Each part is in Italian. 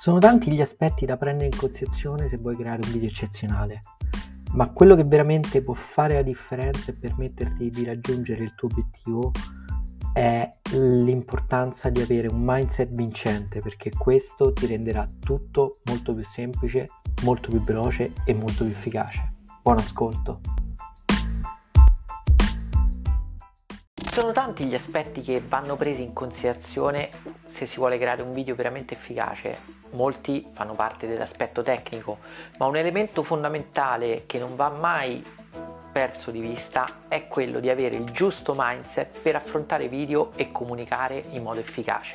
Sono tanti gli aspetti da prendere in considerazione se vuoi creare un video eccezionale, ma quello che veramente può fare la differenza e permetterti di raggiungere il tuo obiettivo è l'importanza di avere un mindset vincente perché questo ti renderà tutto molto più semplice, molto più veloce e molto più efficace. Buon ascolto! Sono tanti gli aspetti che vanno presi in considerazione se si vuole creare un video veramente efficace. Molti fanno parte dell'aspetto tecnico, ma un elemento fondamentale che non va mai perso di vista è quello di avere il giusto mindset per affrontare video e comunicare in modo efficace.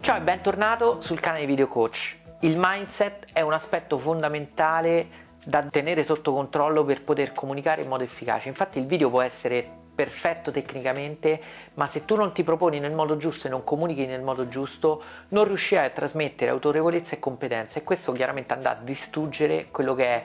Ciao e bentornato sul canale Video Coach. Il mindset è un aspetto fondamentale da tenere sotto controllo per poter comunicare in modo efficace. Infatti il video può essere perfetto tecnicamente, ma se tu non ti proponi nel modo giusto e non comunichi nel modo giusto, non riuscirai a trasmettere autorevolezza e competenza e questo chiaramente andrà a distruggere quello che è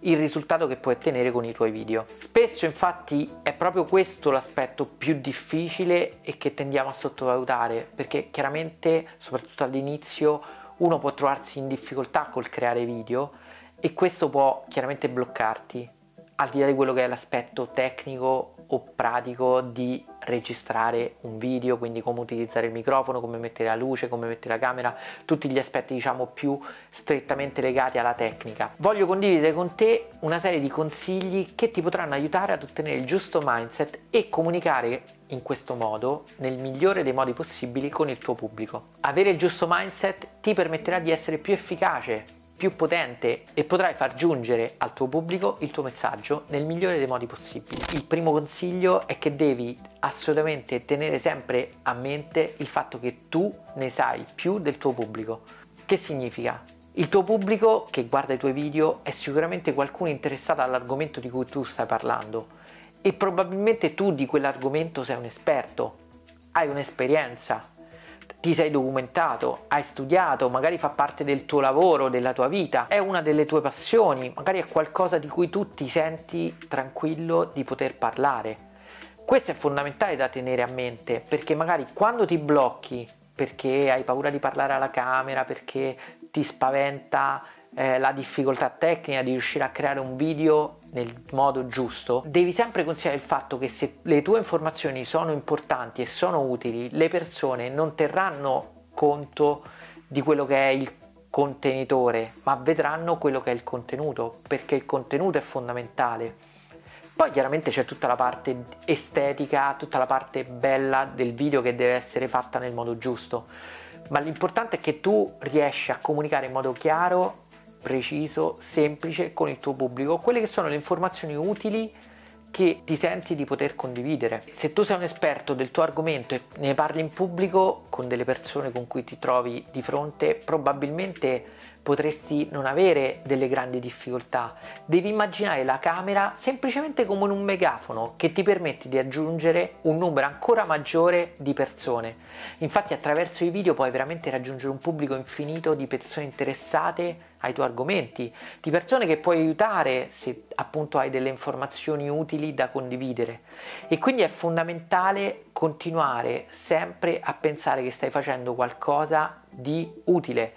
il risultato che puoi ottenere con i tuoi video. Spesso infatti è proprio questo l'aspetto più difficile e che tendiamo a sottovalutare, perché chiaramente, soprattutto all'inizio, uno può trovarsi in difficoltà col creare video e questo può chiaramente bloccarti, al di là di quello che è l'aspetto tecnico o pratico di registrare un video, quindi come utilizzare il microfono, come mettere la luce, come mettere la camera, tutti gli aspetti diciamo più strettamente legati alla tecnica. Voglio condividere con te una serie di consigli che ti potranno aiutare ad ottenere il giusto mindset e comunicare in questo modo nel migliore dei modi possibili con il tuo pubblico. Avere il giusto mindset ti permetterà di essere più efficace più potente e potrai far giungere al tuo pubblico il tuo messaggio nel migliore dei modi possibili. Il primo consiglio è che devi assolutamente tenere sempre a mente il fatto che tu ne sai più del tuo pubblico. Che significa? Il tuo pubblico che guarda i tuoi video è sicuramente qualcuno interessato all'argomento di cui tu stai parlando e probabilmente tu di quell'argomento sei un esperto, hai un'esperienza, ti sei documentato, hai studiato, magari fa parte del tuo lavoro, della tua vita, è una delle tue passioni, magari è qualcosa di cui tu ti senti tranquillo di poter parlare. Questo è fondamentale da tenere a mente perché magari quando ti blocchi perché hai paura di parlare alla camera, perché ti spaventa eh, la difficoltà tecnica di riuscire a creare un video nel modo giusto, devi sempre considerare il fatto che se le tue informazioni sono importanti e sono utili, le persone non terranno conto di quello che è il contenitore, ma vedranno quello che è il contenuto, perché il contenuto è fondamentale. Poi chiaramente c'è tutta la parte estetica, tutta la parte bella del video che deve essere fatta nel modo giusto, ma l'importante è che tu riesci a comunicare in modo chiaro preciso, semplice con il tuo pubblico, quelle che sono le informazioni utili che ti senti di poter condividere. Se tu sei un esperto del tuo argomento e ne parli in pubblico con delle persone con cui ti trovi di fronte, probabilmente potresti non avere delle grandi difficoltà. Devi immaginare la camera semplicemente come un megafono che ti permette di aggiungere un numero ancora maggiore di persone. Infatti attraverso i video puoi veramente raggiungere un pubblico infinito di persone interessate ai tuoi argomenti, di persone che puoi aiutare se appunto hai delle informazioni utili da condividere. E quindi è fondamentale continuare sempre a pensare che stai facendo qualcosa di utile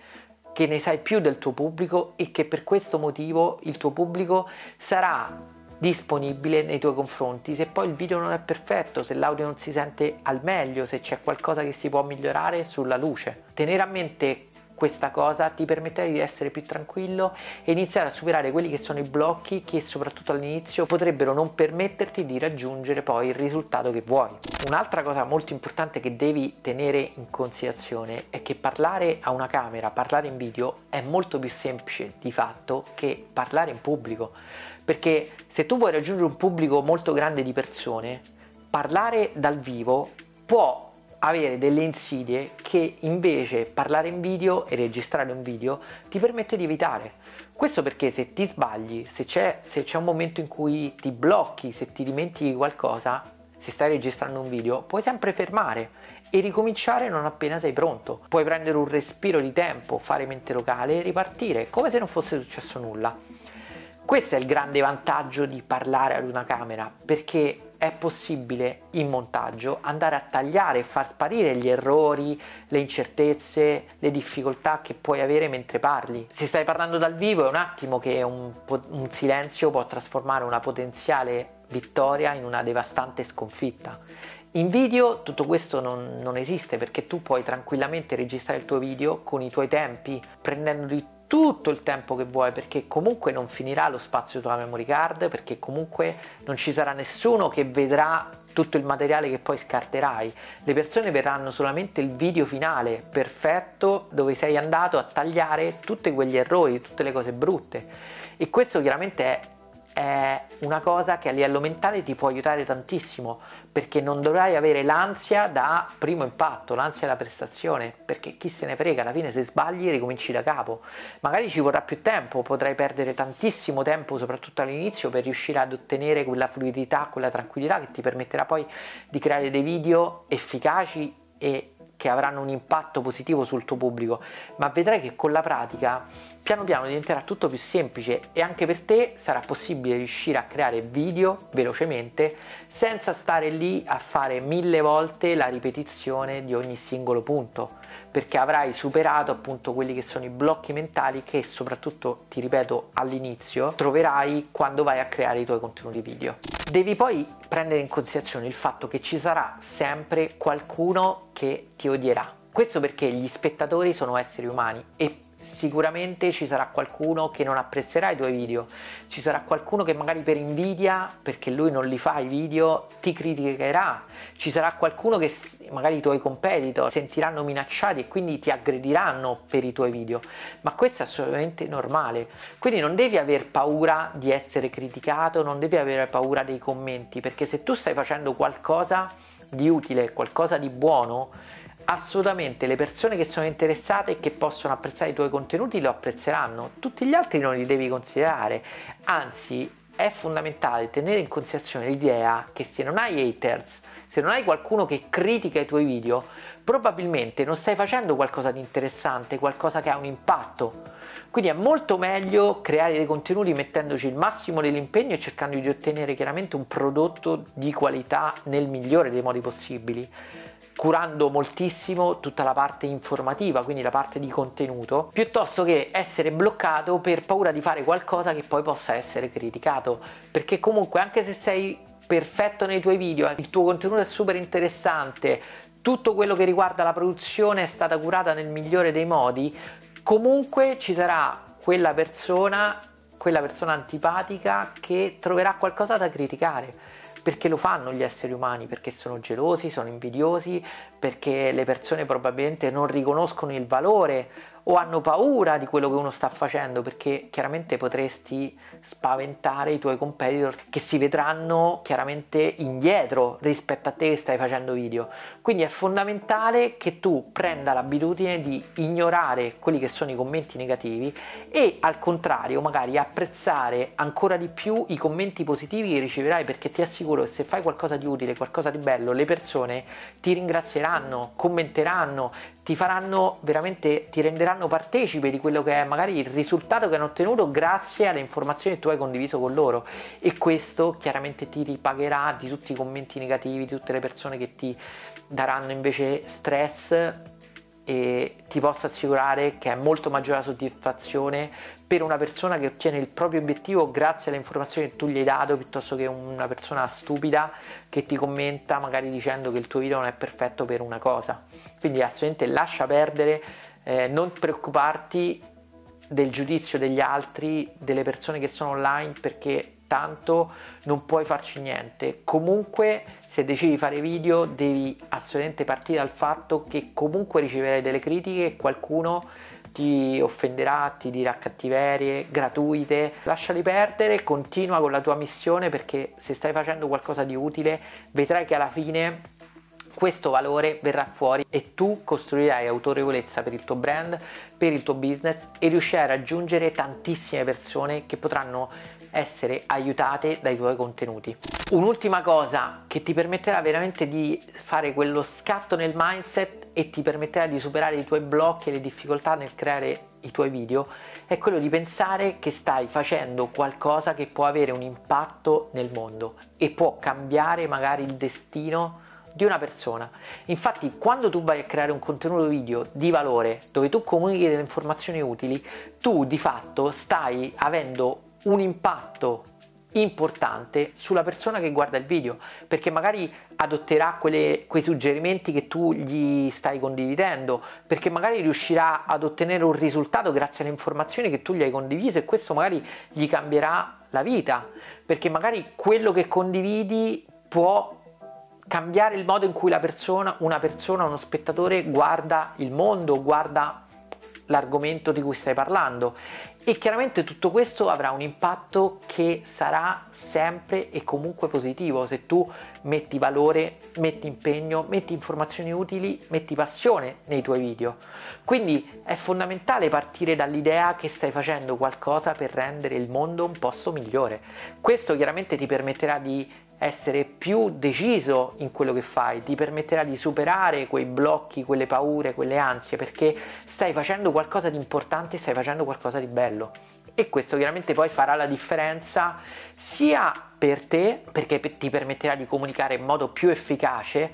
che ne sai più del tuo pubblico e che per questo motivo il tuo pubblico sarà disponibile nei tuoi confronti se poi il video non è perfetto, se l'audio non si sente al meglio, se c'è qualcosa che si può migliorare sulla luce. Tenere a mente questa cosa ti permetterà di essere più tranquillo e iniziare a superare quelli che sono i blocchi che soprattutto all'inizio potrebbero non permetterti di raggiungere poi il risultato che vuoi. Un'altra cosa molto importante che devi tenere in considerazione è che parlare a una camera, parlare in video è molto più semplice di fatto che parlare in pubblico perché se tu vuoi raggiungere un pubblico molto grande di persone parlare dal vivo può avere delle insidie che invece parlare in video e registrare un video ti permette di evitare. Questo perché se ti sbagli, se c'è, se c'è un momento in cui ti blocchi, se ti dimentichi qualcosa, se stai registrando un video, puoi sempre fermare e ricominciare non appena sei pronto. Puoi prendere un respiro di tempo, fare mente locale e ripartire come se non fosse successo nulla. Questo è il grande vantaggio di parlare ad una camera, perché è possibile in montaggio andare a tagliare e far sparire gli errori, le incertezze, le difficoltà che puoi avere mentre parli. Se stai parlando dal vivo è un attimo che un, un silenzio può trasformare una potenziale vittoria in una devastante sconfitta. In video tutto questo non, non, esiste perché tu puoi tranquillamente registrare il tuo video con i tuoi tempi, prendendoli tutto il tempo che vuoi perché comunque non finirà lo spazio della memory card perché comunque non ci sarà nessuno che vedrà tutto il materiale che poi scarterai. Le persone verranno solamente il video finale perfetto dove sei andato a tagliare tutti quegli errori tutte le cose brutte. E questo chiaramente è è una cosa che a livello mentale ti può aiutare tantissimo perché non dovrai avere l'ansia da primo impatto, l'ansia da prestazione, perché chi se ne frega, alla fine se sbagli ricominci da capo. Magari ci vorrà più tempo, potrai perdere tantissimo tempo, soprattutto all'inizio, per riuscire ad ottenere quella fluidità, quella tranquillità che ti permetterà poi di creare dei video efficaci e che avranno un impatto positivo sul tuo pubblico, ma vedrai che con la pratica piano piano diventerà tutto più semplice e anche per te sarà possibile riuscire a creare video velocemente senza stare lì a fare mille volte la ripetizione di ogni singolo punto perché avrai superato appunto quelli che sono i blocchi mentali che soprattutto ti ripeto all'inizio troverai quando vai a creare i tuoi contenuti video. Devi poi prendere in considerazione il fatto che ci sarà sempre qualcuno che ti odierà. Questo perché gli spettatori sono esseri umani e sicuramente ci sarà qualcuno che non apprezzerà i tuoi video, ci sarà qualcuno che magari per invidia, perché lui non li fa i video, ti criticherà, ci sarà qualcuno che magari i tuoi competitor sentiranno minacciati e quindi ti aggrediranno per i tuoi video, ma questo è assolutamente normale, quindi non devi aver paura di essere criticato, non devi avere paura dei commenti, perché se tu stai facendo qualcosa di utile, qualcosa di buono, assolutamente le persone che sono interessate e che possono apprezzare i tuoi contenuti lo apprezzeranno, tutti gli altri non li devi considerare, anzi è fondamentale tenere in considerazione l'idea che se non hai haters, se non hai qualcuno che critica i tuoi video, probabilmente non stai facendo qualcosa di interessante, qualcosa che ha un impatto. Quindi è molto meglio creare dei contenuti mettendoci il massimo dell'impegno e cercando di ottenere chiaramente un prodotto di qualità nel migliore dei modi possibili curando moltissimo tutta la parte informativa, quindi la parte di contenuto, piuttosto che essere bloccato per paura di fare qualcosa che poi possa essere criticato, perché comunque anche se sei perfetto nei tuoi video, il tuo contenuto è super interessante, tutto quello che riguarda la produzione è stata curata nel migliore dei modi, comunque ci sarà quella persona, quella persona antipatica che troverà qualcosa da criticare perché lo fanno gli esseri umani, perché sono gelosi, sono invidiosi, perché le persone probabilmente non riconoscono il valore o hanno paura di quello che uno sta facendo perché chiaramente potresti spaventare i tuoi competitor che si vedranno chiaramente indietro rispetto a te che stai facendo video. Quindi è fondamentale che tu prenda l'abitudine di ignorare quelli che sono i commenti negativi e al contrario magari apprezzare ancora di più i commenti positivi che riceverai perché ti assicuro che se fai qualcosa di utile, qualcosa di bello, le persone ti ringrazieranno, commenteranno, ti faranno veramente, ti renderanno partecipe di quello che è magari il risultato che hanno ottenuto grazie alle informazioni che tu hai condiviso con loro. E questo chiaramente ti ripagherà di tutti i commenti negativi, di tutte le persone che ti daranno invece stress e ti posso assicurare che è molto maggiore la soddisfazione per una persona che ottiene il proprio obiettivo grazie alle informazioni che tu gli hai dato piuttosto che una persona stupida che ti commenta magari dicendo che il tuo video non è perfetto per una cosa. Quindi assolutamente lascia perdere eh, non preoccuparti del giudizio degli altri, delle persone che sono online perché tanto non puoi farci niente. Comunque se decidi di fare video devi assolutamente partire dal fatto che comunque riceverai delle critiche e qualcuno ti offenderà, ti dirà cattiverie gratuite, lasciali perdere, continua con la tua missione perché se stai facendo qualcosa di utile vedrai che alla fine questo valore verrà fuori e tu costruirai autorevolezza per il tuo brand, per il tuo business e riuscirai a raggiungere tantissime persone che potranno essere aiutate dai tuoi contenuti. Un'ultima cosa che ti permetterà veramente di fare quello scatto nel mindset e ti permetterà di superare i tuoi blocchi e le difficoltà nel creare i tuoi video è quello di pensare che stai facendo qualcosa che può avere un impatto nel mondo e può cambiare magari il destino di una persona. Infatti, quando tu vai a creare un contenuto video di valore dove tu comunichi delle informazioni utili, tu di fatto stai avendo un impatto importante sulla persona che guarda il video perché magari adotterà quelle, quei suggerimenti che tu gli stai condividendo perché magari riuscirà ad ottenere un risultato grazie alle informazioni che tu gli hai condiviso e questo magari gli cambierà la vita perché magari quello che condividi può cambiare il modo in cui persona, una persona, uno spettatore guarda il mondo, guarda l'argomento di cui stai parlando e chiaramente tutto questo avrà un impatto che sarà sempre e comunque positivo se tu metti valore, metti impegno, metti informazioni utili, metti passione nei tuoi video. Quindi è fondamentale partire dall'idea che stai facendo qualcosa per rendere il mondo un posto migliore. Questo chiaramente ti permetterà di essere più deciso in quello che fai, ti permetterà di superare quei blocchi, quelle paure, quelle ansie, perché stai facendo qualcosa di importante, stai facendo qualcosa di bello. E questo chiaramente poi farà la differenza sia per te, perché ti permetterà di comunicare in modo più efficace,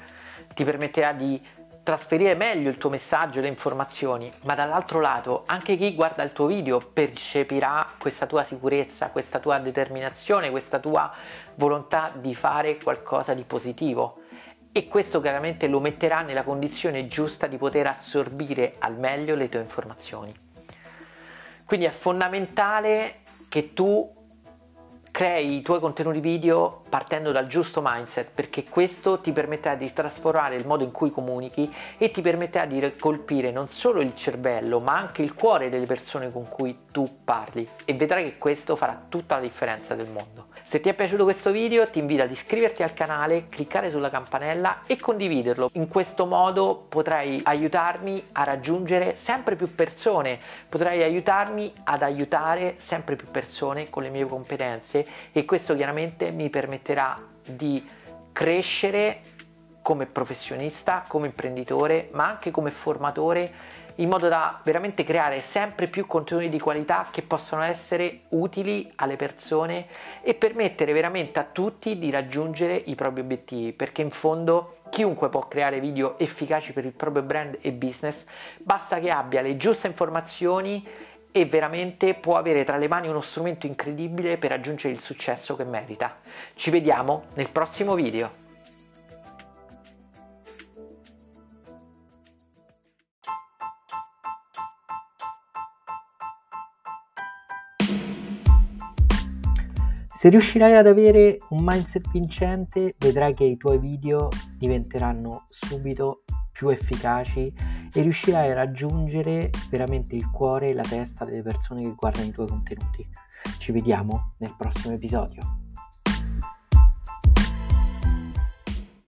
ti permetterà di trasferire meglio il tuo messaggio, le informazioni, ma dall'altro lato anche chi guarda il tuo video percepirà questa tua sicurezza, questa tua determinazione, questa tua volontà di fare qualcosa di positivo e questo chiaramente lo metterà nella condizione giusta di poter assorbire al meglio le tue informazioni. Quindi è fondamentale che tu crei i tuoi contenuti video partendo dal giusto mindset perché questo ti permetterà di trasformare il modo in cui comunichi e ti permetterà di colpire non solo il cervello ma anche il cuore delle persone con cui tu parli e vedrai che questo farà tutta la differenza del mondo. Se ti è piaciuto questo video ti invito ad iscriverti al canale, cliccare sulla campanella e condividerlo. In questo modo potrai aiutarmi a raggiungere sempre più persone, potrai aiutarmi ad aiutare sempre più persone con le mie competenze e questo chiaramente mi permetterà di crescere come professionista, come imprenditore, ma anche come formatore in modo da veramente creare sempre più contenuti di qualità che possono essere utili alle persone e permettere veramente a tutti di raggiungere i propri obiettivi, perché in fondo chiunque può creare video efficaci per il proprio brand e business, basta che abbia le giuste informazioni e veramente può avere tra le mani uno strumento incredibile per raggiungere il successo che merita. Ci vediamo nel prossimo video. Se riuscirai ad avere un mindset vincente, vedrai che i tuoi video diventeranno subito più efficaci e riuscirai a raggiungere veramente il cuore e la testa delle persone che guardano i tuoi contenuti. Ci vediamo nel prossimo episodio.